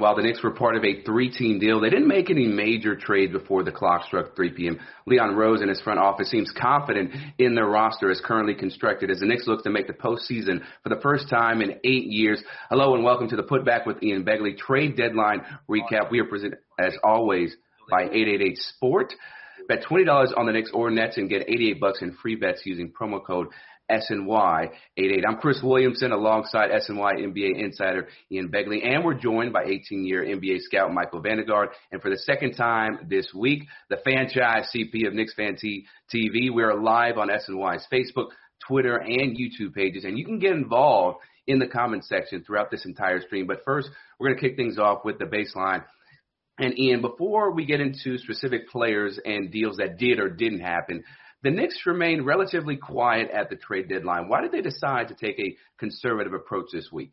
While the Knicks were part of a three-team deal, they didn't make any major trades before the clock struck 3 p.m. Leon Rose and his front office seems confident in their roster as currently constructed as the Knicks look to make the postseason for the first time in eight years. Hello and welcome to the Putback with Ian Begley trade deadline recap. We are presented, as always, by 888 Sport. Bet $20 on the Knicks or Nets and get 88 bucks in free bets using promo code SNY88. I'm Chris Williamson alongside SNY NBA insider Ian Begley, and we're joined by 18 year NBA scout Michael Vandegaard. And for the second time this week, the franchise CP of Knicks Fan TV. We're live on SNY's Facebook, Twitter, and YouTube pages, and you can get involved in the comment section throughout this entire stream. But first, we're going to kick things off with the baseline. And Ian, before we get into specific players and deals that did or didn't happen, the Knicks remained relatively quiet at the trade deadline. Why did they decide to take a conservative approach this week?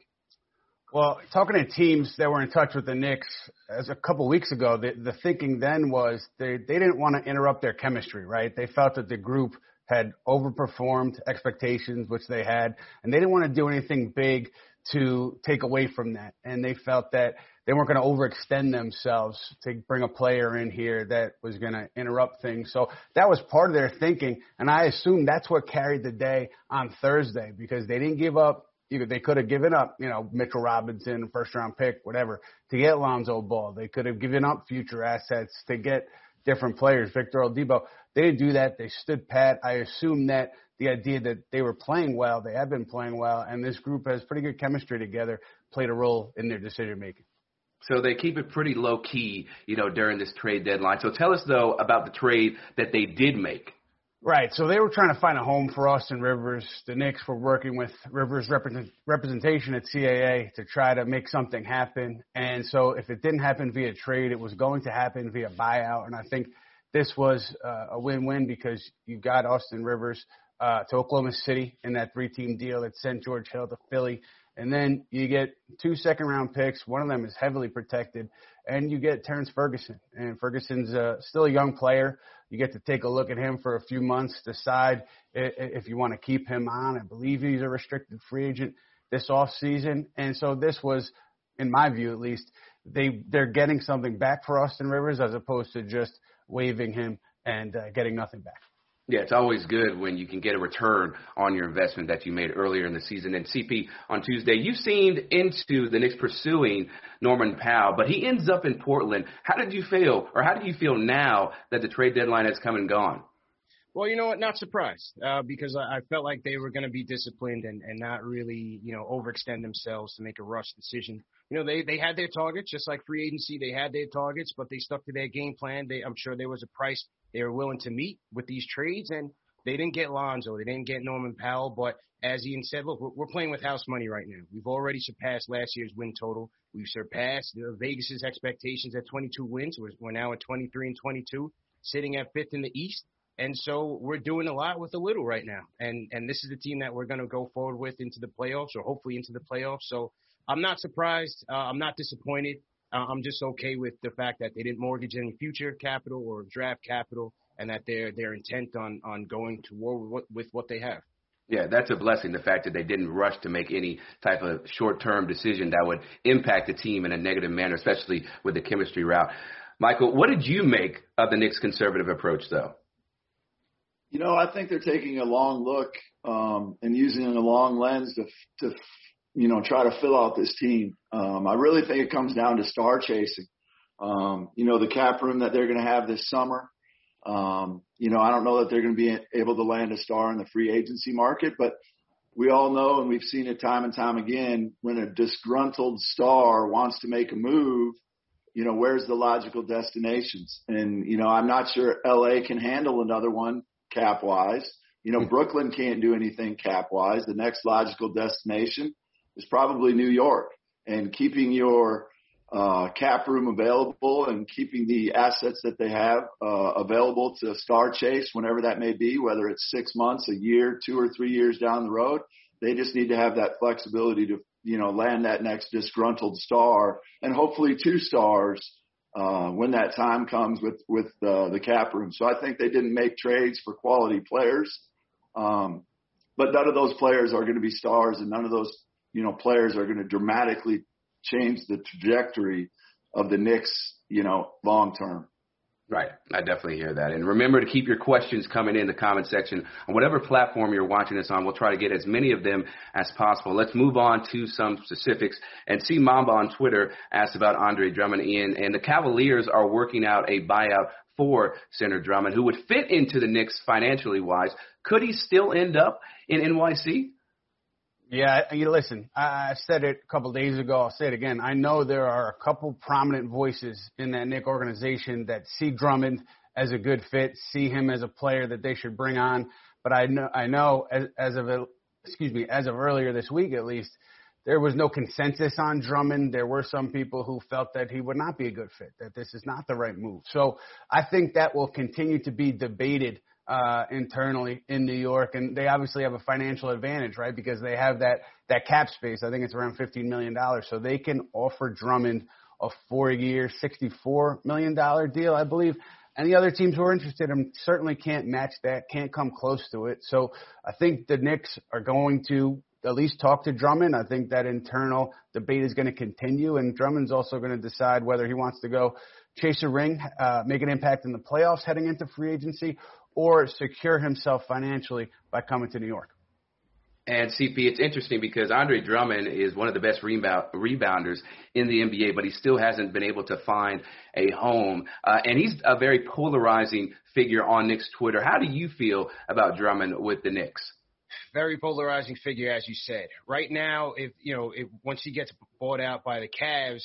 Well, talking to teams that were in touch with the Knicks as a couple weeks ago, the, the thinking then was they, they didn't want to interrupt their chemistry, right? They felt that the group had overperformed expectations, which they had, and they didn't want to do anything big to take away from that. And they felt that they weren't going to overextend themselves to bring a player in here that was going to interrupt things. So that was part of their thinking. And I assume that's what carried the day on Thursday because they didn't give up. They could have given up, you know, Mitchell Robinson, first round pick, whatever, to get Lonzo Ball. They could have given up future assets to get different players, Victor Oladipo. They didn't do that. They stood pat. I assume that the idea that they were playing well, they have been playing well, and this group has pretty good chemistry together, played a role in their decision making. So they keep it pretty low key, you know, during this trade deadline. So tell us though about the trade that they did make. Right. So they were trying to find a home for Austin Rivers. The Knicks were working with Rivers represent, representation at CAA to try to make something happen. And so if it didn't happen via trade, it was going to happen via buyout. And I think this was uh, a win-win because you got Austin Rivers uh, to Oklahoma City in that three-team deal that sent George Hill to Philly. And then you get two second round picks. One of them is heavily protected. And you get Terrence Ferguson. And Ferguson's uh, still a young player. You get to take a look at him for a few months, decide if you want to keep him on. I believe he's a restricted free agent this off season. And so this was, in my view at least, they, they're getting something back for Austin Rivers as opposed to just waiving him and uh, getting nothing back. Yeah, it's always good when you can get a return on your investment that you made earlier in the season. And CP, on Tuesday, you seemed into the Knicks pursuing Norman Powell, but he ends up in Portland. How did you feel, or how do you feel now that the trade deadline has come and gone? Well, you know what? Not surprised uh, because I, felt like they were going to be disciplined and, and not really, you know, overextend themselves to make a rush decision. You know, they they had their targets, just like free agency. They had their targets, but they stuck to their game plan. They, I'm sure there was a price they were willing to meet with these trades, and they didn't get Lonzo, they didn't get Norman Powell, but as Ian said, look, we're, playing with house money right now. We've already surpassed last year's win total. We've surpassed uh, Vegas's expectations at 22 wins. We're, we're now at 23 and 22, sitting at fifth in the East. And so we're doing a lot with a little right now. And and this is the team that we're going to go forward with into the playoffs or hopefully into the playoffs. So I'm not surprised. Uh, I'm not disappointed. Uh, I'm just okay with the fact that they didn't mortgage any future capital or draft capital, and that they're they're intent on on going to war with what, with what they have. Yeah, that's a blessing. The fact that they didn't rush to make any type of short-term decision that would impact the team in a negative manner, especially with the chemistry route. Michael, what did you make of the Knicks' conservative approach, though? You know, I think they're taking a long look um, and using a long lens to, to, you know, try to fill out this team. Um, I really think it comes down to star chasing. Um, you know, the cap room that they're going to have this summer. Um, you know, I don't know that they're going to be able to land a star in the free agency market, but we all know and we've seen it time and time again when a disgruntled star wants to make a move, you know, where's the logical destinations? And, you know, I'm not sure LA can handle another one cap wise. You know, Brooklyn can't do anything cap wise. The next logical destination is probably New York. And keeping your uh, cap room available and keeping the assets that they have uh, available to star chase whenever that may be, whether it's six months, a year, two or three years down the road. They just need to have that flexibility to, you know, land that next disgruntled star and hopefully two stars uh, when that time comes with with uh, the cap room. So I think they didn't make trades for quality players, um, but none of those players are going to be stars, and none of those you know players are going to dramatically change the trajectory of the Knicks, you know, long term. Right. I definitely hear that. And remember to keep your questions coming in the comment section on whatever platform you're watching this on. We'll try to get as many of them as possible. Let's move on to some specifics. And see Mamba on Twitter asked about Andre Drummond Ian. And the Cavaliers are working out a buyout for Center Drummond who would fit into the Knicks financially wise. Could he still end up in NYC? Yeah, you listen. I said it a couple days ago. I'll say it again. I know there are a couple prominent voices in that Knick organization that see Drummond as a good fit, see him as a player that they should bring on. But I know, I know, as, as of excuse me, as of earlier this week at least, there was no consensus on Drummond. There were some people who felt that he would not be a good fit, that this is not the right move. So I think that will continue to be debated uh, internally in New York, and they obviously have a financial advantage, right? Because they have that that cap space. I think it's around fifteen million dollars, so they can offer Drummond a four-year, sixty-four million dollar deal, I believe. And the other teams who are interested in certainly can't match that, can't come close to it. So I think the Knicks are going to at least talk to Drummond. I think that internal debate is going to continue, and Drummond's also going to decide whether he wants to go chase a ring, uh, make an impact in the playoffs heading into free agency, or secure himself financially by coming to New York. And CP, it's interesting because Andre Drummond is one of the best rebound, rebounders in the NBA, but he still hasn't been able to find a home. Uh, and he's a very polarizing figure on Knicks Twitter. How do you feel about Drummond with the Knicks? Very polarizing figure, as you said. Right now, if you know, if once he gets bought out by the Cavs,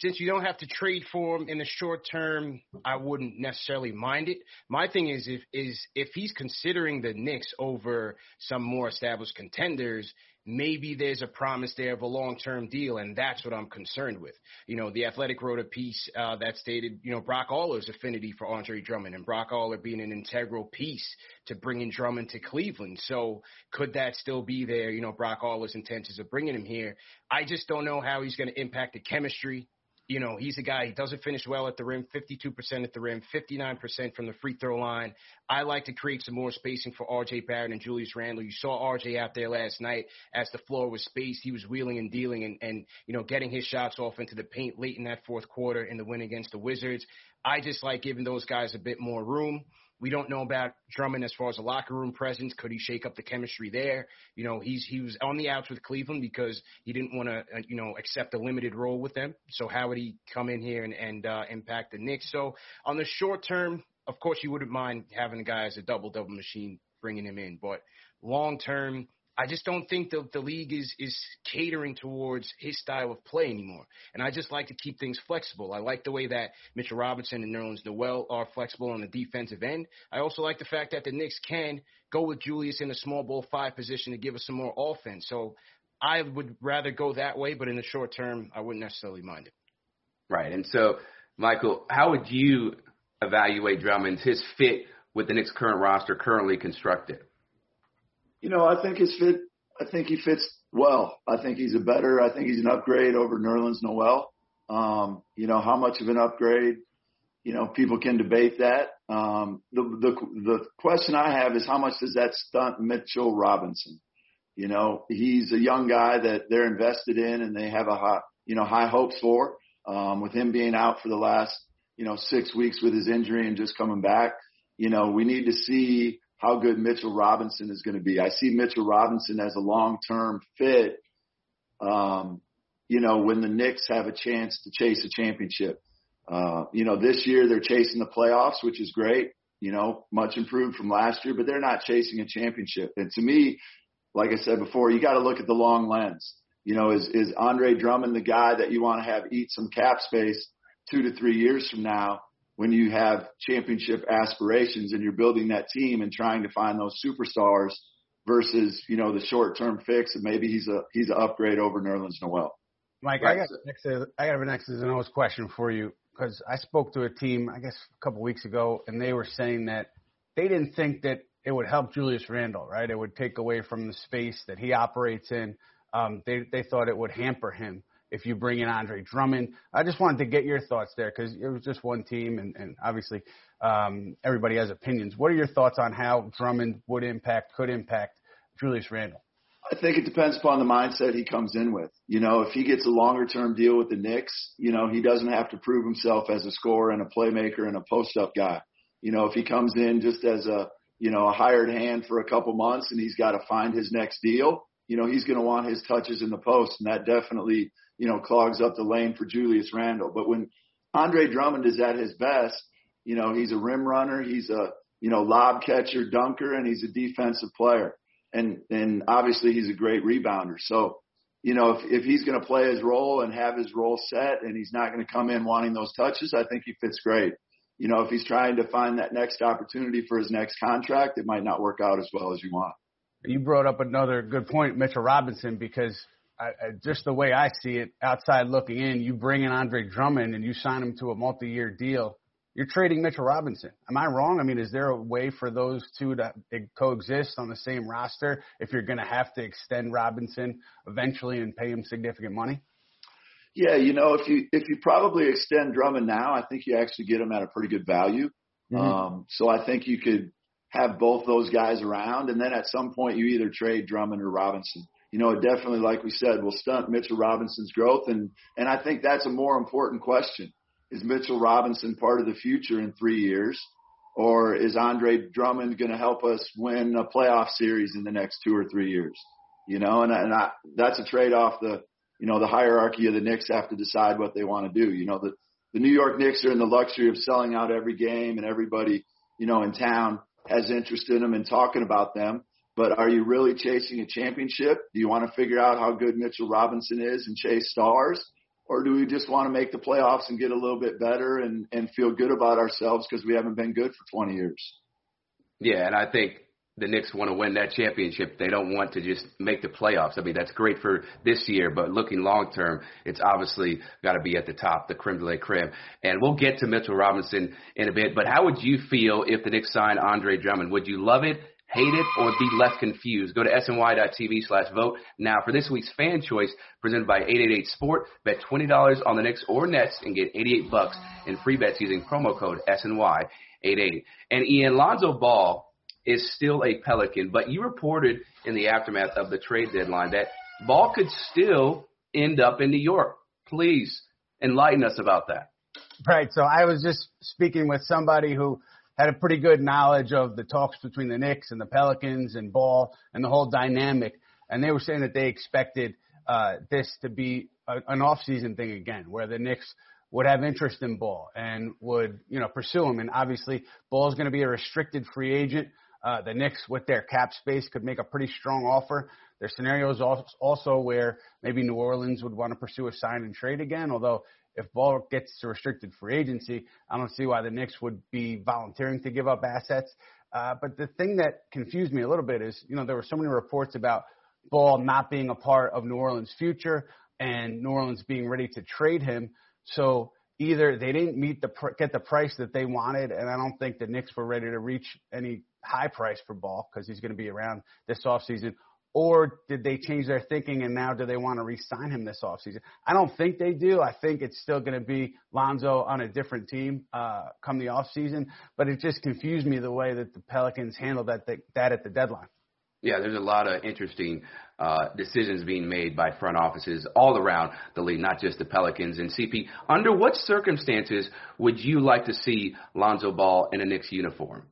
since you don't have to trade for him in the short term, I wouldn't necessarily mind it. My thing is if is if he's considering the Knicks over some more established contenders, maybe there's a promise there of a long-term deal, and that's what I'm concerned with. You know, the Athletic wrote a piece uh, that stated, you know, Brock Aller's affinity for Andre Drummond and Brock Aller being an integral piece to bringing Drummond to Cleveland. So could that still be there? You know, Brock Aller's intentions of bringing him here. I just don't know how he's going to impact the chemistry you know, he's a guy, he doesn't finish well at the rim, 52% at the rim, 59% from the free throw line. I like to create some more spacing for RJ Barrett and Julius Randle. You saw RJ out there last night as the floor was spaced. He was wheeling and dealing and, and, you know, getting his shots off into the paint late in that fourth quarter in the win against the Wizards. I just like giving those guys a bit more room. We don't know about Drummond as far as a locker room presence. Could he shake up the chemistry there? You know, he's he was on the outs with Cleveland because he didn't want to, uh, you know, accept a limited role with them. So how would he come in here and, and uh, impact the Knicks? So on the short term, of course, you wouldn't mind having a guy as a double double machine bringing him in, but long term, I just don't think the the league is is catering towards his style of play anymore. And I just like to keep things flexible. I like the way that Mitchell Robinson and Nerlens Noel are flexible on the defensive end. I also like the fact that the Knicks can go with Julius in a small ball five position to give us some more offense. So I would rather go that way, but in the short term, I wouldn't necessarily mind it. Right. And so, Michael, how would you evaluate Drummond's his fit with the Knicks' current roster currently constructed? You know, I think his fit. I think he fits well. I think he's a better. I think he's an upgrade over Nerlens Noel. Um, you know, how much of an upgrade? You know, people can debate that. Um, the the the question I have is how much does that stunt Mitchell Robinson? You know, he's a young guy that they're invested in and they have a high, you know, high hopes for. Um, with him being out for the last, you know, six weeks with his injury and just coming back, you know, we need to see how good Mitchell Robinson is going to be. I see Mitchell Robinson as a long-term fit. Um, you know, when the Knicks have a chance to chase a championship. Uh, you know, this year they're chasing the playoffs, which is great. You know, much improved from last year, but they're not chasing a championship. And to me, like I said before, you got to look at the long lens. You know, is is Andre Drummond the guy that you want to have eat some cap space two to three years from now when you have championship aspirations and you're building that team and trying to find those superstars versus you know the short term fix and maybe he's a he's an upgrade over Nerlens Noel. Mike, right. I got next I got an X's and O's question for you because I spoke to a team I guess a couple weeks ago and they were saying that they didn't think that it would help Julius Randle, right? It would take away from the space that he operates in. Um, they they thought it would hamper him if you bring in Andre Drummond. I just wanted to get your thoughts there because it was just one team, and, and obviously um, everybody has opinions. What are your thoughts on how Drummond would impact, could impact Julius Randle? I think it depends upon the mindset he comes in with. You know, if he gets a longer term deal with the Knicks, you know, he doesn't have to prove himself as a scorer and a playmaker and a post up guy. You know, if he comes in just as a you know, a hired hand for a couple months and he's got to find his next deal, you know, he's going to want his touches in the post. And that definitely, you know, clogs up the lane for Julius Randle. But when Andre Drummond is at his best, you know, he's a rim runner, he's a, you know, lob catcher, dunker, and he's a defensive player. And, and obviously he's a great rebounder. So, you know, if, if he's going to play his role and have his role set and he's not going to come in wanting those touches, I think he fits great you know, if he's trying to find that next opportunity for his next contract, it might not work out as well as you want. You brought up another good point, Mitchell Robinson, because I, I, just the way I see it, outside looking in, you bring in Andre Drummond and you sign him to a multi-year deal. You're trading Mitchell Robinson. Am I wrong? I mean, is there a way for those two to coexist on the same roster if you're going to have to extend Robinson eventually and pay him significant money? Yeah, you know, if you if you probably extend Drummond now, I think you actually get him at a pretty good value. Mm-hmm. Um, so I think you could have both those guys around, and then at some point you either trade Drummond or Robinson. You know, it definitely, like we said, will stunt Mitchell Robinson's growth, and and I think that's a more important question: Is Mitchell Robinson part of the future in three years, or is Andre Drummond going to help us win a playoff series in the next two or three years? You know, and, and I, that's a trade-off the you know, the hierarchy of the Knicks have to decide what they want to do. You know, the, the New York Knicks are in the luxury of selling out every game and everybody, you know, in town has interest in them and talking about them. But are you really chasing a championship? Do you want to figure out how good Mitchell Robinson is and chase stars? Or do we just want to make the playoffs and get a little bit better and, and feel good about ourselves because we haven't been good for 20 years? Yeah, and I think the Knicks want to win that championship. They don't want to just make the playoffs. I mean, that's great for this year, but looking long term, it's obviously got to be at the top, the creme de la creme. And we'll get to Mitchell Robinson in a bit, but how would you feel if the Knicks signed Andre Drummond? Would you love it, hate it, or be left confused? Go to sny.tv slash vote now for this week's fan choice presented by 888 Sport. Bet $20 on the Knicks or Nets and get 88 bucks in free bets using promo code SNY88. And Ian Lonzo Ball is still a Pelican, but you reported in the aftermath of the trade deadline that Ball could still end up in New York. Please enlighten us about that. Right. So I was just speaking with somebody who had a pretty good knowledge of the talks between the Knicks and the Pelicans and Ball and the whole dynamic, and they were saying that they expected uh, this to be a, an off-season thing again, where the Knicks would have interest in Ball and would you know pursue him. And obviously, Ball is going to be a restricted free agent Uh, the Knicks, with their cap space, could make a pretty strong offer. There's scenarios also where maybe New Orleans would want to pursue a sign and trade again. Although if Ball gets to restricted free agency, I don't see why the Knicks would be volunteering to give up assets. Uh, but the thing that confused me a little bit is, you know, there were so many reports about Ball not being a part of New Orleans' future and New Orleans being ready to trade him. So either they didn't meet the get the price that they wanted, and I don't think the Knicks were ready to reach any high price for Ball because he's going to be around this offseason. Or did they change their thinking and now do they want to re-sign him this offseason? I don't think they do. I think it's still going to be Lonzo on a different team uh, come the offseason. But it just confused me the way that the Pelicans handled that that at the deadline. Yeah, there's a lot of interesting uh, decisions being made by front offices all around the league, not just the Pelicans. And CP, under what circumstances would you like to see Lonzo Ball in a Knicks uniform?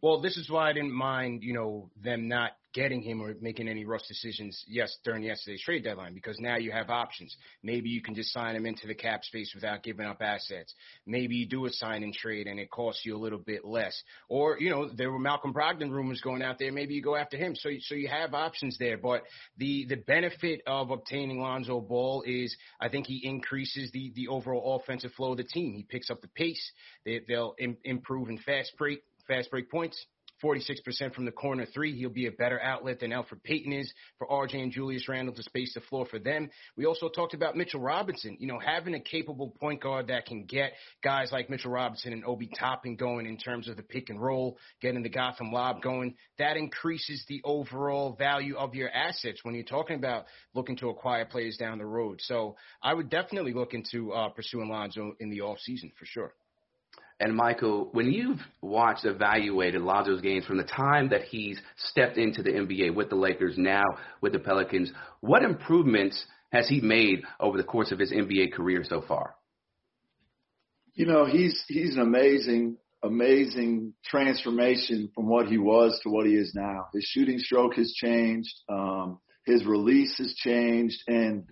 Well, this is why I didn't mind, you know, them not getting him or making any rush decisions yes during yesterday's trade deadline because now you have options. Maybe you can just sign him into the cap space without giving up assets. Maybe you do a sign and trade and it costs you a little bit less. Or, you know, there were Malcolm Brogdon rumors going out there. Maybe you go after him. So so you have options there. But the the benefit of obtaining Lonzo Ball is I think he increases the the overall offensive flow of the team. He picks up the pace. They, they'll Im- improve in fast break fast break points. 46% from the corner three. He'll be a better outlet than Elfrid Payton is for RJ and Julius Randle to space the floor for them. We also talked about Mitchell Robinson, you know, having a capable point guard that can get guys like Mitchell Robinson and Obi Toppin going in terms of the pick and roll, getting the Gotham lob going. That increases the overall value of your assets when you're talking about looking to acquire players down the road. So I would definitely look into uh, pursuing Lonzo in the off season for sure. And Michael, when you've watched, evaluated Lonzo's games from the time that he's stepped into the NBA with the Lakers, now with the Pelicans, what improvements has he made over the course of his NBA career so far? You know, he's he's an amazing, amazing transformation from what he was to what he is now. His shooting stroke has changed. Um, his release has changed, and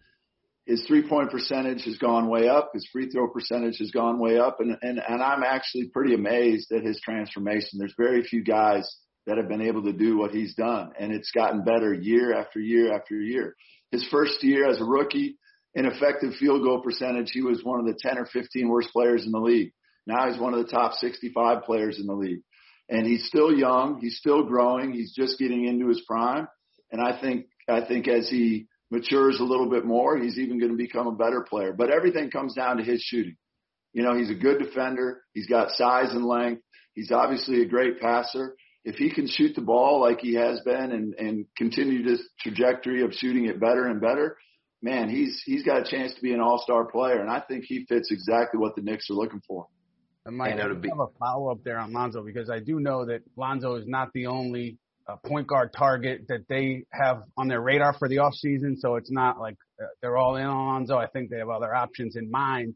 his three point percentage has gone way up. His free throw percentage has gone way up. And, and, and I'm actually pretty amazed at his transformation. There's very few guys that have been able to do what he's done. And it's gotten better year after year after year. His first year as a rookie in effective field goal percentage, he was one of the 10 or 15 worst players in the league. Now he's one of the top 65 players in the league. And he's still young. He's still growing. He's just getting into his prime. And I think, I think as he matures a little bit more, he's even going to become a better player. But everything comes down to his shooting. You know, he's a good defender. He's got size and length. He's obviously a great passer. If he can shoot the ball like he has been and, and continue this trajectory of shooting it better and better, man, he's he's got a chance to be an all-star player. And I think he fits exactly what the Knicks are looking for. And Mike, I have a follow up there on Lonzo because I do know that Lonzo is not the only a point guard target that they have on their radar for the offseason. So it's not like uh, they're all in on Lonzo. I think they have other options in mind.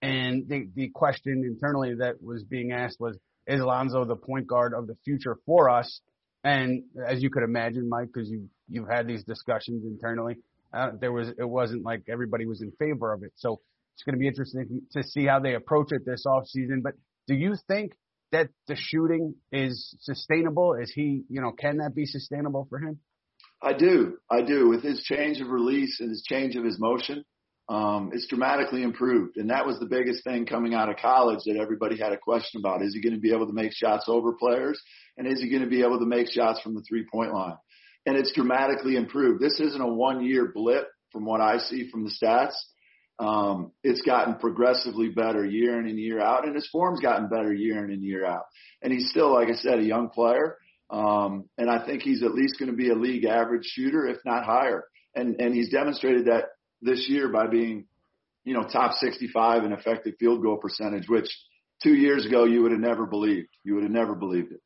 And the, the question internally that was being asked was, is Lonzo the point guard of the future for us? And as you could imagine, Mike, because you you've had these discussions internally, uh, there was it wasn't like everybody was in favor of it. So it's going to be interesting to see how they approach it this offseason. But do you think that the shooting is sustainable? Is he, you know, can that be sustainable for him? I do. I do. With his change of release and his change of his motion, um, it's dramatically improved. And that was the biggest thing coming out of college that everybody had a question about. Is he going to be able to make shots over players? And is he going to be able to make shots from the three point line? And it's dramatically improved. This isn't a one year blip from what I see from the stats um, it's gotten progressively better year in and year out, and his form's gotten better year in and year out. And he's still, like I said, a young player. Um, and I think he's at least going to be a league average shooter, if not higher. And and he's demonstrated that this year by being, you know, top 65 in effective field goal percentage, which two years ago you would have never believed. You would have never believed it.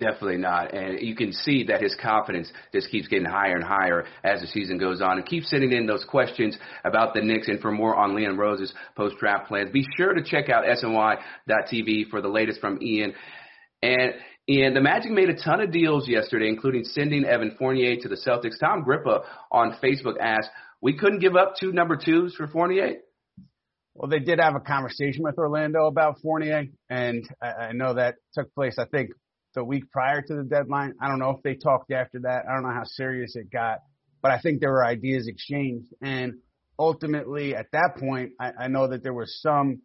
Definitely not. And you can see that his confidence just keeps getting higher and higher as the season goes on and keep sending in those questions about the Knicks. And for more on Leon Rose's post draft plans, be sure to check out SNY.TV for the latest from Ian. And and the Magic made a ton of deals yesterday, including sending Evan Fournier to the Celtics. Tom Grippa on Facebook asked, "We couldn't give up two number twos for Fournier." Well, they did have a conversation with Orlando about Fournier, and I, I know that took place. I think the week prior to the deadline. I don't know if they talked after that. I don't know how serious it got, but I think there were ideas exchanged. And ultimately, at that point, I, I know that there was some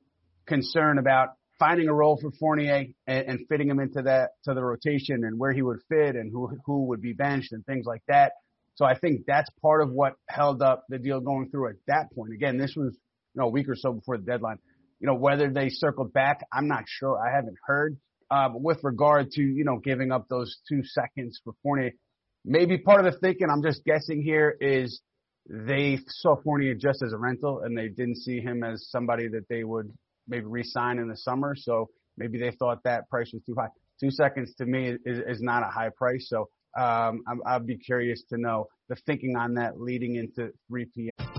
concern about finding a role for Fournier and, and fitting him into that to the rotation and where he would fit and who who would be benched and things like that. So I think that's part of what held up the deal going through at that point. Again, this was you know a week or so before the deadline. You know whether they circled back, I'm not sure. I haven't heard. Uh, with regard to you know giving up those two seconds for Fournier, maybe part of the thinking, I'm just guessing here, is they saw Fournier just as a rental and they didn't see him as somebody that they would maybe re-sign in the summer. So maybe they thought that price was too high. Two seconds to me is, is not a high price. So um, i would be curious to know the thinking on that leading into 3 p.m.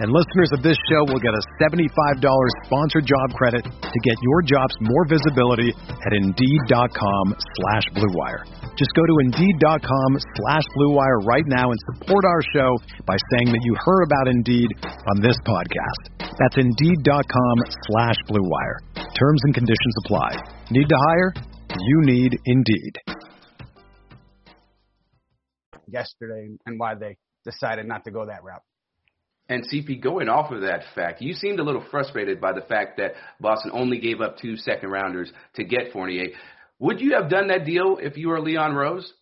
And listeners of this show will get a $75 sponsored job credit to get your jobs more visibility at Indeed.com slash BlueWire. Just go to Indeed.com slash BlueWire right now and support our show by saying that you heard about Indeed on this podcast. That's Indeed.com slash BlueWire. Terms and conditions apply. Need to hire? You need Indeed yesterday and why they decided not to go that route. And CP, going off of that fact, you seemed a little frustrated by the fact that Boston only gave up two second rounders to get Fournier. Would you have done that deal if you were Leon Rose?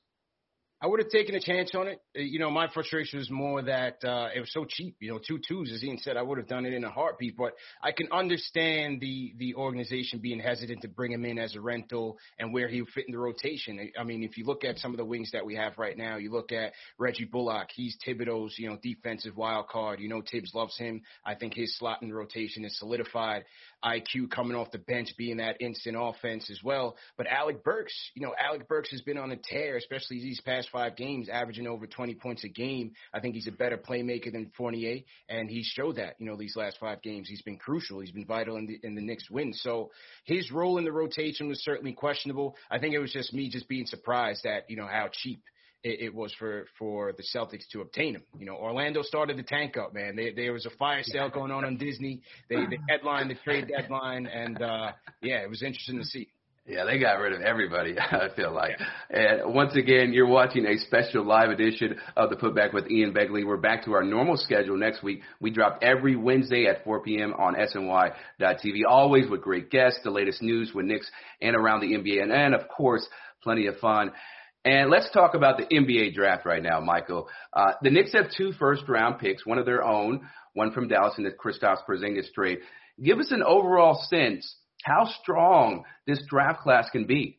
I would have taken a chance on it. Uh, you know, my frustration was more that uh, it was so cheap. You know, two twos, as Ian said, I would have done it in a heartbeat. But I can understand the the organization being hesitant to bring him in as a rental and where he would fit in the rotation. I mean, if you look at some of the wings that we have right now, you look at Reggie Bullock. He's Thibodeau's, you know, defensive wild card. You know, Thibs loves him. I think his slot in the rotation is solidified. IQ coming off the bench being that instant offense as well. But Alec Burks, you know, Alec Burks has been on a tear, especially these past five games, averaging over 20 points a game. I think he's a better playmaker than Fournier, and he showed that, you know, these last five games. He's been crucial. He's been vital in the in the Knicks win. So his role in the rotation was certainly questionable. I think it was just me just being surprised at, you know, how cheap it, it, was for for the Celtics to obtain him. You know, Orlando started the tank up, man. They, there was a fire sale going on on Disney. They, they headlined the trade deadline, and uh, yeah, it was interesting to see. Yeah, they got rid of everybody, I feel like. And once again, you're watching a special live edition of the Putback with Ian Begley. We're back to our normal schedule next week. We drop every Wednesday at 4 p.m. on SNY.TV, always with great guests, the latest news with Knicks and around the NBA, and, and of course, plenty of fun. And let's talk about the NBA draft right now, Michael. Uh, the Knicks have two first round picks, one of their own, one from Dallas in the Kristaps Porzingis trade. Give us an overall sense how strong this draft class can be.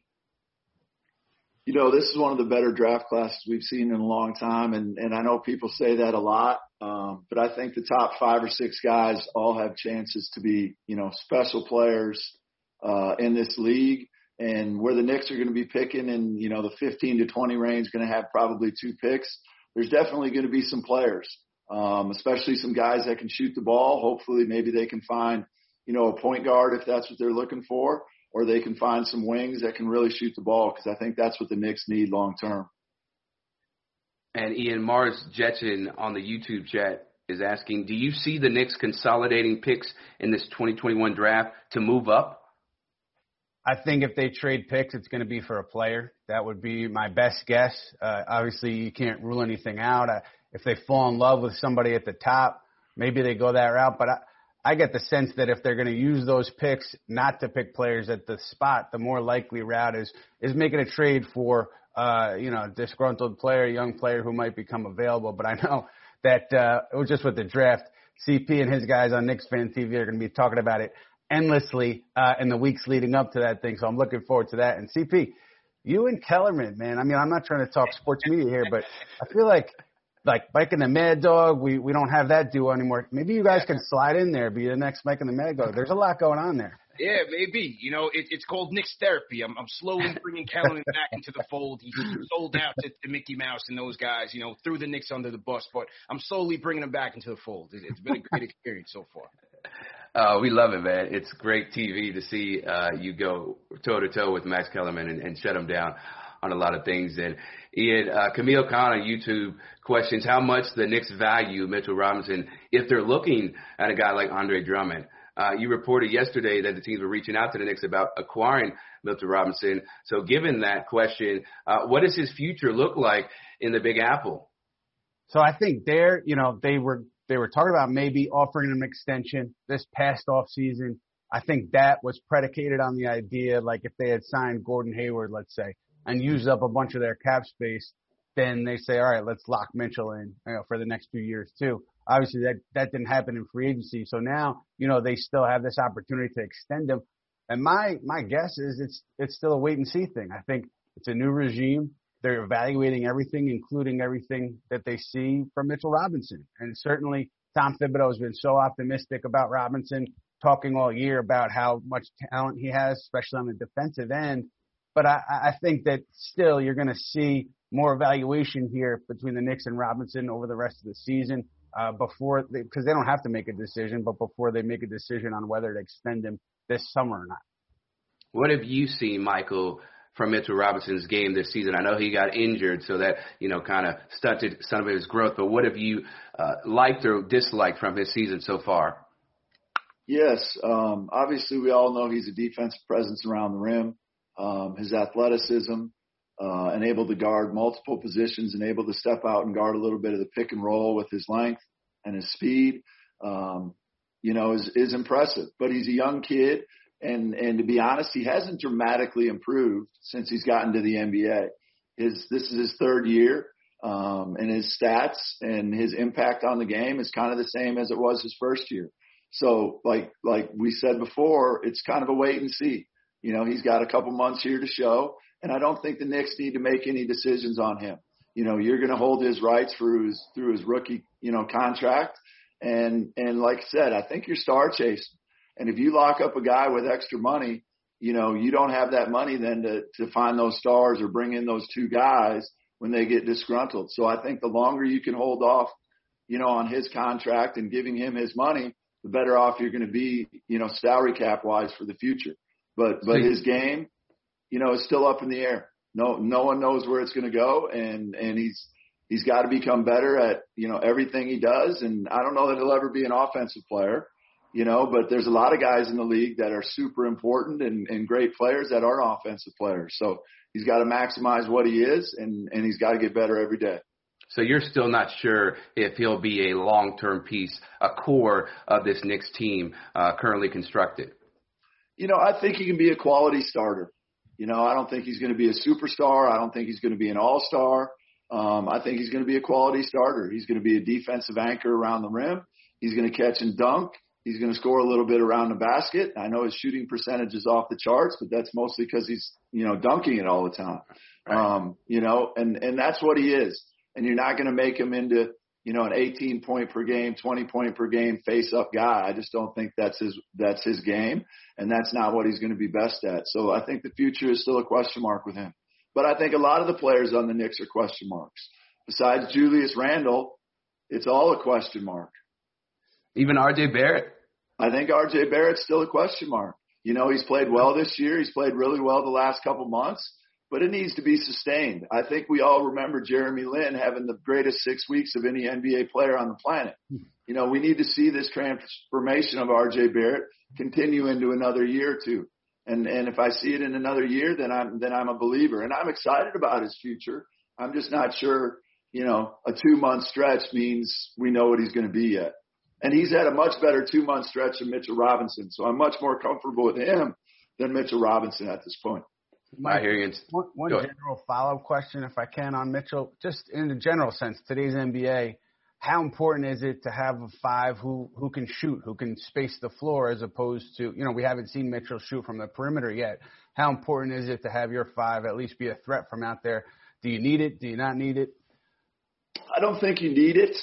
You know, this is one of the better draft classes we've seen in a long time, and and I know people say that a lot, um, but I think the top five or six guys all have chances to be, you know, special players uh, in this league and where the Knicks are going to be picking in, you know, the 15 to 20 range, going to have probably two picks. There's definitely going to be some players, um, especially some guys that can shoot the ball. Hopefully, maybe they can find, you know, a point guard if that's what they're looking for, or they can find some wings that can really shoot the ball because I think that's what the Knicks need long term. And Ian Mars Jetson on the YouTube chat is asking, do you see the Knicks consolidating picks in this 2021 draft to move up? I think if they trade picks, it's going to be for a player. That would be my best guess. Uh, obviously, you can't rule anything out. Uh, if they fall in love with somebody at the top, maybe they go that route. But I, I get the sense that if they're going to use those picks not to pick players at the spot, the more likely route is is making a trade for uh, you know a disgruntled player, a young player who might become available. But I know that uh, it was just with the draft. CP and his guys on Knicks Fan TV are going to be talking about it endlessly uh, in the weeks leading up to that thing. So I'm looking forward to that. And CP, you and Kellerman, man. I mean, I'm not trying to talk sports media here, but I feel like like Mike and the Mad Dog, we we don't have that duo anymore. Maybe you guys can slide in there, be the next Mike and the Mad Dog. There's a lot going on there. Yeah, maybe. You know, it, it's called Knicks therapy. I'm, I'm slowly bringing Kellerman back into the fold. He sold out to, to Mickey Mouse and those guys, you know, threw the Knicks under the bus, but I'm slowly bringing him back into the fold. It, it's been a great experience so far. Uh, we love it, man. It's great TV to see uh, you go toe to toe with Max Kellerman and, and shut him down on a lot of things. And Ian, uh, Camille Khan on YouTube questions how much the Knicks value Mitchell Robinson if they're looking at a guy like Andre Drummond. Uh, you reported yesterday that the teams were reaching out to the Knicks about acquiring Milton Robinson. So, given that question, uh, what does his future look like in the Big Apple? So I think there, you know, they were they were talking about maybe offering him an extension this past off season. I think that was predicated on the idea, like if they had signed Gordon Hayward, let's say, and used up a bunch of their cap space, then they say, all right, let's lock Mitchell in you know, for the next few years too. Obviously, that that didn't happen in free agency, so now you know they still have this opportunity to extend him. And my my guess is it's it's still a wait and see thing. I think it's a new regime. They're evaluating everything, including everything that they see from Mitchell Robinson. And certainly, Tom Thibodeau has been so optimistic about Robinson, talking all year about how much talent he has, especially on the defensive end. But I, I think that still you're going to see more evaluation here between the Knicks and Robinson over the rest of the season uh, before because they, they don't have to make a decision, but before they make a decision on whether to extend him this summer or not. What have you seen, Michael, from Mitchell Robinson's game this season? I know he got injured, so that you know kind of stunted some of his growth. But what have you uh, liked or disliked from his season so far? Yes, um, obviously we all know he's a defensive presence around the rim. Um, his athleticism, uh, and able to guard multiple positions and able to step out and guard a little bit of the pick and roll with his length and his speed, um, you know, is, is impressive. But he's a young kid. And, and to be honest, he hasn't dramatically improved since he's gotten to the NBA. His, this is his third year. Um, and his stats and his impact on the game is kind of the same as it was his first year. So like, like we said before, it's kind of a wait and see. You know, he's got a couple months here to show and I don't think the Knicks need to make any decisions on him. You know, you're going to hold his rights through his through his rookie, you know, contract. And and like I said, I think you're star chasing. And if you lock up a guy with extra money, you know, you don't have that money then to to find those stars or bring in those two guys when they get disgruntled. So I think the longer you can hold off, you know, on his contract and giving him his money, the better off you're going to be, you know, salary cap wise for the future. But but his game, you know, is still up in the air. No, no one knows where it's going to go, and and he's he's got to become better at you know everything he does. And I don't know that he'll ever be an offensive player, you know, but there's a lot of guys in the league that are super important and, and great players that aren't offensive players. So he's got to maximize what he is, and and he's got to get better every day. So you're still not sure if he'll be a long-term piece, a core of this Knicks team uh, currently constructed. You know, I think he can be a quality starter. You know, I don't think he's going to be a superstar. I don't think he's going to be an all-star. Um, I think he's going to be a quality starter. He's going to be a defensive anchor around the rim. He's going to catch and dunk. He's going to score a little bit around the basket. I know his shooting percentage is off the charts, but that's mostly because he's, you know, dunking it all the time. Um, you know, and, and that's what he is. And you're not going to make him into, you know, an 18 point per game, 20 point per game face up guy. I just don't think that's his, that's his game. And that's not what he's going to be best at. So I think the future is still a question mark with him. But I think a lot of the players on the Knicks are question marks. Besides Julius Randle, it's all a question mark. Even RJ Barrett? I think RJ Barrett's still a question mark. You know, he's played well this year. He's played really well the last couple months but it needs to be sustained. I think we all remember Jeremy Lin having the greatest six weeks of any NBA player on the planet. You know, we need to see this transformation of RJ Barrett continue into another year or two. And and if I see it in another year, then I'm then I'm a believer. And I'm excited about his future. I'm just not sure, you know, a two month stretch means we know what he's going to be yet. And he's had a much better two month stretch than Mitchell Robinson. So I'm much more comfortable with him than Mitchell Robinson at this point. Mike, I hear you. One, one general follow-up question, if I can, on Mitchell. Just in the general sense, today's NBA, how important is it to have a five who who can shoot, who can space the floor, as opposed to you know we haven't seen Mitchell shoot from the perimeter yet. How important is it to have your five at least be a threat from out there? Do you need it? Do you not need it? I don't think you need it,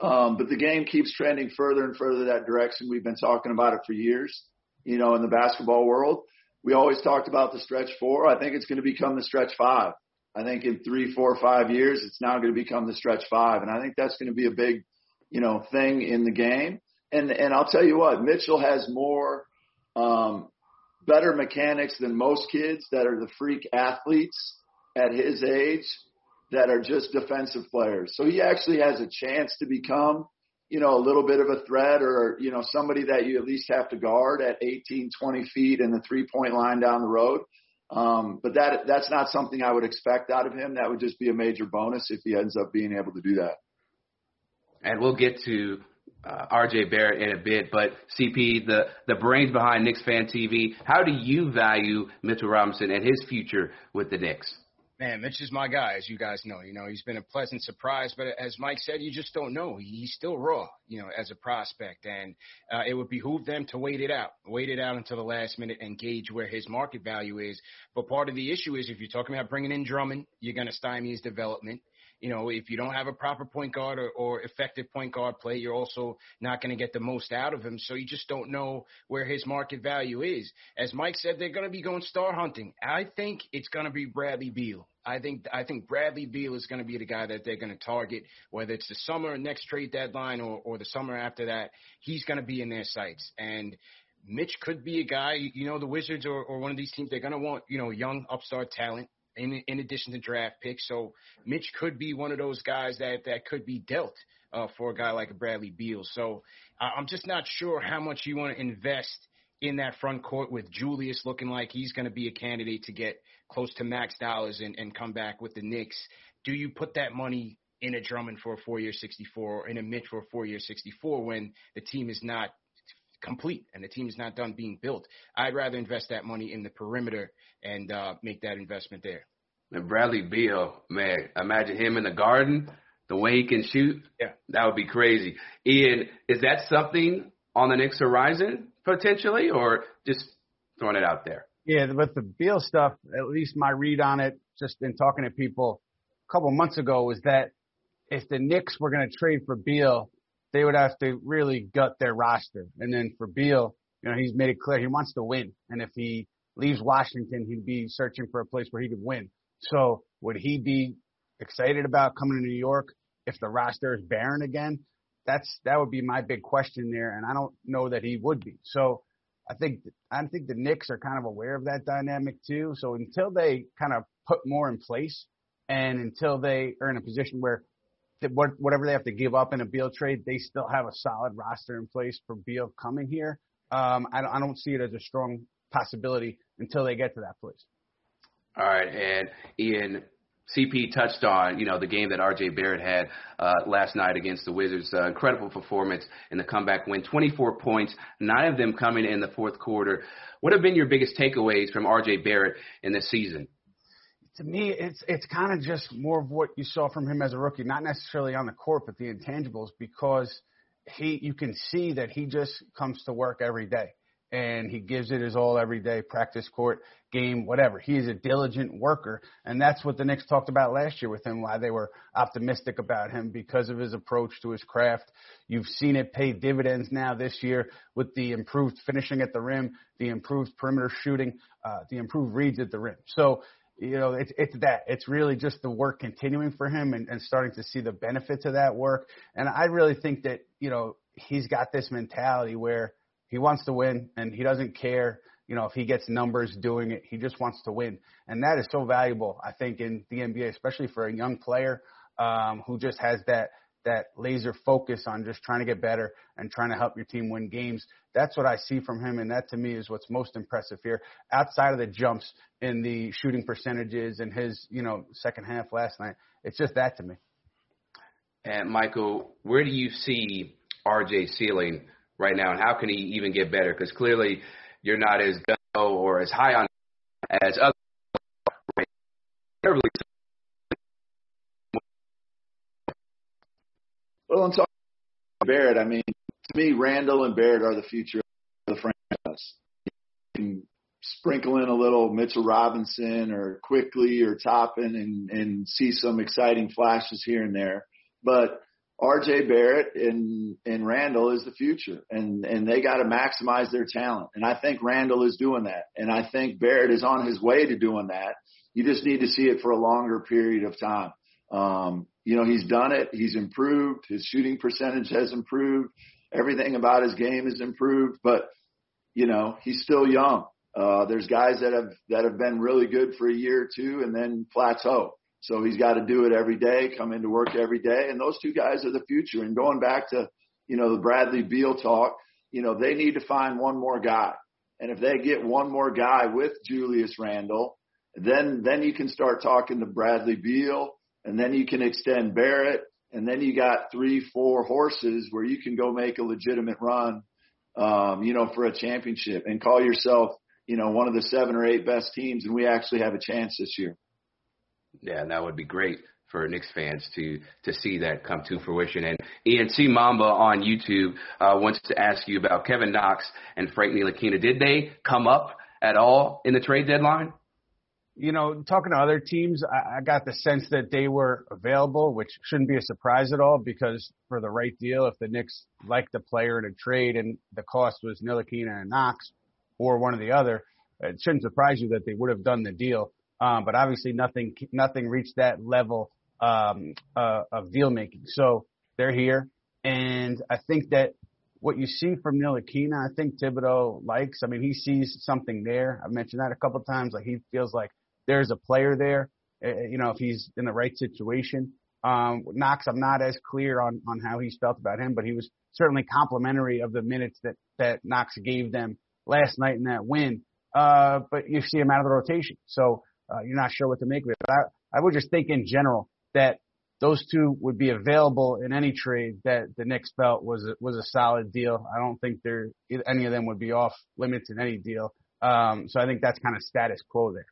um, but the game keeps trending further and further that direction. We've been talking about it for years. You know, in the basketball world, we always talked about the stretch four. I think it's going to become the stretch five. I think in three, four, five years, it's now going to become the stretch five, and I think that's going to be a big, you know, thing in the game. And and I'll tell you what, Mitchell has more, um, better mechanics than most kids that are the freak athletes at his age that are just defensive players. So he actually has a chance to become, you know, a little bit of a threat or, you know, somebody that you at least have to guard at 18, 20 feet in the three point line down the road. Um, but that, that's not something I would expect out of him. That would just be a major bonus if he ends up being able to do that. And we'll get to uh, RJ Barrett in a bit, but CP, the, the brains behind Knicks Fan TV, how do you value Mitchell Robinson and his future with the Knicks? Man, Mitch is my guy, as you guys know. You know, he's been a pleasant surprise, but as Mike said, you just don't know. He's still raw, you know, as a prospect, and uh, it would behoove them to wait it out, wait it out until the last minute and gauge where his market value is. But part of the issue is if you're talking about bringing in Drummond, you're going to stymie his development you know, if you don't have a proper point guard or, or effective point guard play, you're also not going to get the most out of him. So you just don't know where his market value is. As Mike said, they're going to be going star hunting. I think it's going to be Bradley Beal. I think I think Bradley Beal is going to be the guy that they're going to target, whether it's the summer next trade deadline or, or the summer after that. He's going to be in their sights, and Mitch could be a guy. You know, the Wizards or, or one of these teams, they're going to want you know young upstart talent in, in addition to draft picks. So Mitch could be one of those guys that that could be dealt uh, for a guy like Bradley Beal. So uh, I'm just not sure how much you want to invest in that front court with Julius looking like he's going to be a candidate to get close to max dollars and, and come back with the Knicks. Do you put that money in a Drummond for a four-year 64 or in a Mitch for a four-year 64 when the team is not complete and the team is not done being built. I'd rather invest that money in the perimeter and uh, make that investment there. And Bradley Beal, man, imagine him in the garden, the way he can shoot. Yeah, that would be crazy. Ian, is that something on the Knicks horizon potentially, or just throwing it out there? Yeah, with the Beal stuff, at least my read on it, just in talking to people a couple months ago, was that if the Knicks were going to trade for Beal, they would have to really gut their roster. And then for Beal, you know, he's made it clear he wants to win. And if he leaves Washington, he'd be searching for a place where he could win. So would he be excited about coming to New York if the roster is barren again? That's that would be my big question there, and I don't know that he would be. So I think I think the Knicks are kind of aware of that dynamic too. So until they kind of put more in place, and until they are in a position where whatever they have to give up in a Beal trade, they still have a solid roster in place for Beal coming here. Um, I, I don't see it as a strong possibility until they get to that place. All right, and Ian, CP touched on, you know, the game that RJ Barrett had uh, last night against the Wizards. Uh, incredible performance in the comeback win. 24 points, nine of them coming in the fourth quarter. What have been your biggest takeaways from RJ Barrett in this season? to me, it's it's kind of just more of what you saw from him as a rookie, not necessarily on the court, but the intangibles, because he you can see that he just comes to work every day and he gives it his all every day, practice court, game, whatever. He is a diligent worker, and that's what the Knicks talked about last year with him, why they were optimistic about him because of his approach to his craft. You've seen it pay dividends now this year with the improved finishing at the rim, the improved perimeter shooting, uh, the improved reads at the rim. So you know, it's it's that. It's really just the work continuing for him and, and starting to see the benefits of that work. And I really think that, you know, he's got this mentality where he wants to win and he doesn't care, you know, if he gets numbers doing it. He just wants to win. And that is so valuable, I think, in the NBA, especially for a young player um, who just has that that laser focus on just trying to get better and trying to help your team win games. That's what I see from him, and that to me is what's most impressive here. Outside of the jumps in the shooting percentages and his, you know, second half last night, it's just that to me. And Michael, where do you see RJ ceiling right now, and how can he even get better? Because clearly, you're not as go or as high on as other. Well, I'm talking Barrett. I mean, to me, Randle and Barrett are the future of the franchise. You can sprinkle in a little Mitchell Robinson or Quickley or Toppin and, and see some exciting flashes here and there. But RJ Barrett and, and Randle is the future and, and they got to maximize their talent. And I think Randle is doing that. And I think Barrett is on his way to doing that. You just need to see it for a longer period of time. Um, you know, he's done it. He's improved. His shooting percentage has improved. Everything about his game has improved, but you know, he's still young. Uh, there's guys that have, that have been really good for a year or two and then plateau. So he's got to do it every day, come into work every day. And those two guys are the future. And going back to, you know, the Bradley Beal talk, you know, they need to find one more guy. And if they get one more guy with Julius Randle, then, then you can start talking to Bradley Beal and then you can extend Barrett. And then you got three, four horses where you can go make a legitimate run, um, you know, for a championship and call yourself, you know, one of the seven or eight best teams. And we actually have a chance this year. Yeah, and that would be great for Knicks fans to to see that come to fruition. And Ian C. Mamba on YouTube uh, wants to ask you about Kevin Knox and Frank Ntilikina. Did they come up at all in the trade deadline? You know, talking to other teams, I, I got the sense that they were available, which shouldn't be a surprise at all because for the right deal, if the Knicks liked the player in a trade and the cost was Ntilikina and Knox or one or the other, it shouldn't surprise you that they would have done the deal. Um, but obviously nothing, nothing reached that level, um, uh, of deal making. So they're here. And I think that what you see from Ntilikina, I think Thibodeau likes. I mean, he sees something there. I've mentioned that a couple of times. Like he feels like there's a player there. Uh, you know, if he's in the right situation. Um, Knox, I'm not as clear on on how he's felt about him, but he was certainly complimentary of the minutes that that Knox gave them last night in that win. Uh, but you see him out of the rotation, so uh, you're not sure what to make of it. But I, I would just think in general that those two would be available in any trade that the Knicks felt was a, was a solid deal. I don't think there any of them would be off limits in any deal. Um, so I think that's kind of status quo there.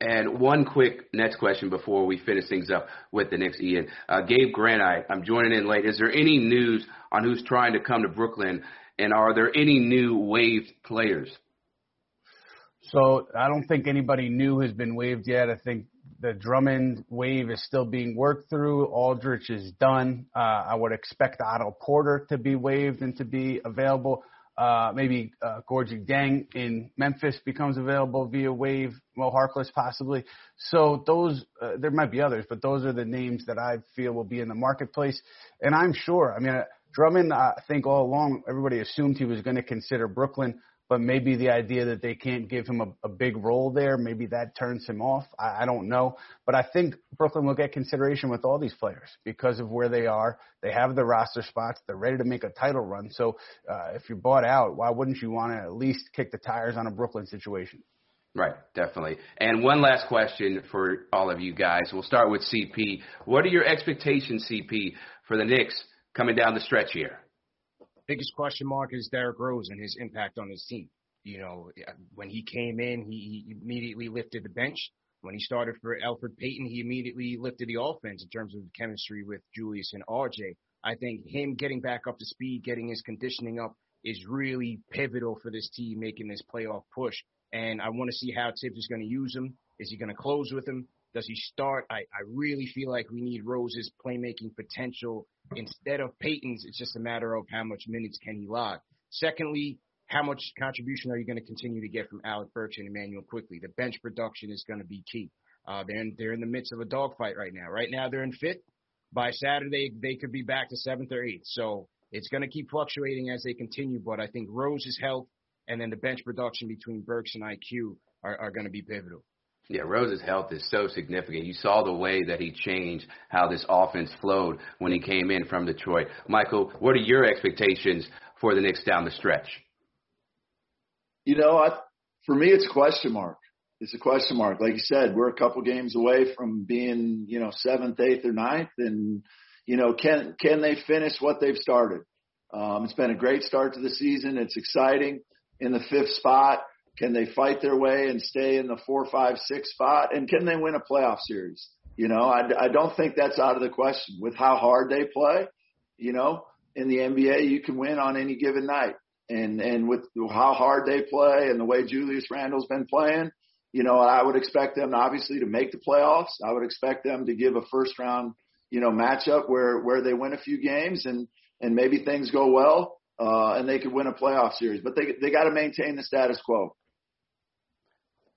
And one quick next question before we finish things up with the Knicks, Ian. Uh, Gabe Granite, I'm joining in late. Is there any news on who's trying to come to Brooklyn, and are there any new waived players? So I don't think anybody new has been waived yet. I think the Drummond wave is still being worked through. Aldridge is done. Uh, I would expect Otto Porter to be waived and to be available. Uh, maybe uh, Gorgui Dieng in Memphis becomes available via wave. Mo Harkless possibly. So those, uh, there might be others, but those are the names that I feel will be in the marketplace. And I'm sure, I mean, uh, Drummond, I think all along everybody assumed he was going to consider Brooklyn but maybe the idea that they can't give him a, a big role there, maybe that turns him off. I, I don't know. But I think Brooklyn will get consideration with all these players because of where they are. They have the roster spots. They're ready to make a title run. So uh, if you're bought out, why wouldn't you want to at least kick the tires on a Brooklyn situation? Right, definitely. And one last question for all of you guys. We'll start with CP. What are your expectations, CP, for the Knicks coming down the stretch here? Biggest question mark is Derrick Rose and his impact on his team. You know, when he came in, he, he immediately lifted the bench. When he started for Elfrid Payton, he immediately lifted the offense in terms of chemistry with Julius and RJ. I think him getting back up to speed, getting his conditioning up is really pivotal for this team making this playoff push. And I want to see how Thibs is going to use him. Is he going to close with him? Does he start? I, I really feel like we need Rose's playmaking potential instead of Payton's. It's just a matter of how much minutes can he log. Secondly, how much contribution are you going to continue to get from Alec Burks and Immanuel Quickley? The bench production is going to be key. Uh, they're in, they're in the midst of a dogfight right now. Right now they're in fifth. By Saturday they could be back to seventh or eighth. So it's going to keep fluctuating as they continue. But I think Rose's health and then the bench production between Burks and IQ are, are going to be pivotal. Yeah, Rose's health is so significant. You saw the way that he changed how this offense flowed when he came in from Detroit. Michael, what are your expectations for the Knicks down the stretch? You know, I, for me, it's a question mark. It's a question mark. Like you said, we're a couple games away from being, you know, seventh, eighth, or ninth, and you know, can can they finish what they've started? Um, it's been a great start to the season. It's exciting in the fifth spot. Can they fight their way and stay in the four, five, six spot? And can they win a playoff series? You know, I, I don't think that's out of the question with how hard they play. You know, in the NBA, you can win on any given night. And and with how hard they play and the way Julius Randle's been playing, you know, I would expect them obviously to make the playoffs. I would expect them to give a first round, you know, matchup where where they win a few games and and maybe things go well uh, and they could win a playoff series. But they they got to maintain the status quo.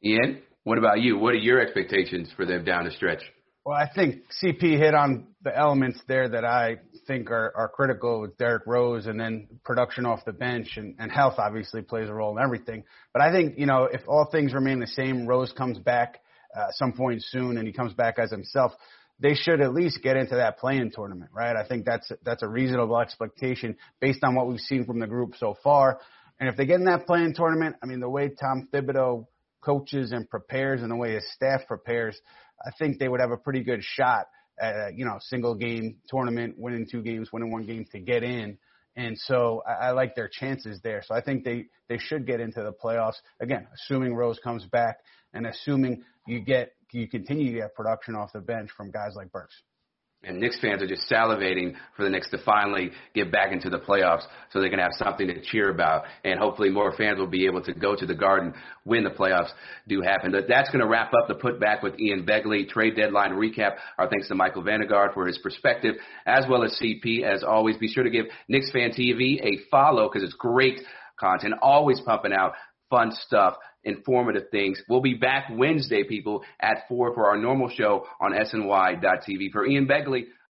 Ian, what about you? What are your expectations for them down the stretch? Well, I think CP hit on the elements there that I think are, are critical with Derrick Rose and then production off the bench and, and health obviously plays a role in everything. But I think, you know, if all things remain the same, Rose comes back uh, some point soon and he comes back as himself, they should at least get into that play-in tournament, right? I think that's that's a reasonable expectation based on what we've seen from the group so far. And if they get in that play-in tournament, I mean, the way Tom Thibodeau coaches and prepares and the way his staff prepares, I think they would have a pretty good shot at a, you know single game tournament, winning two games, winning one game to get in. And so I, I like their chances there. So I think they they should get into the playoffs again, assuming Rose comes back and assuming you get you continue to get production off the bench from guys like Burks. And Knicks fans are just salivating for the Knicks to finally get back into the playoffs so they can have something to cheer about. And hopefully more fans will be able to go to the Garden when the playoffs do happen. But that's going to wrap up the putback with Ian Begley. Trade deadline recap. Our thanks to Michael Vandegaard for his perspective, as well as CP. As always, be sure to give Knicks Fan TV a follow because it's great content, always pumping out fun stuff informative things. We'll be back Wednesday, people, at 4 for our normal show on SNY.TV. For Ian Begley,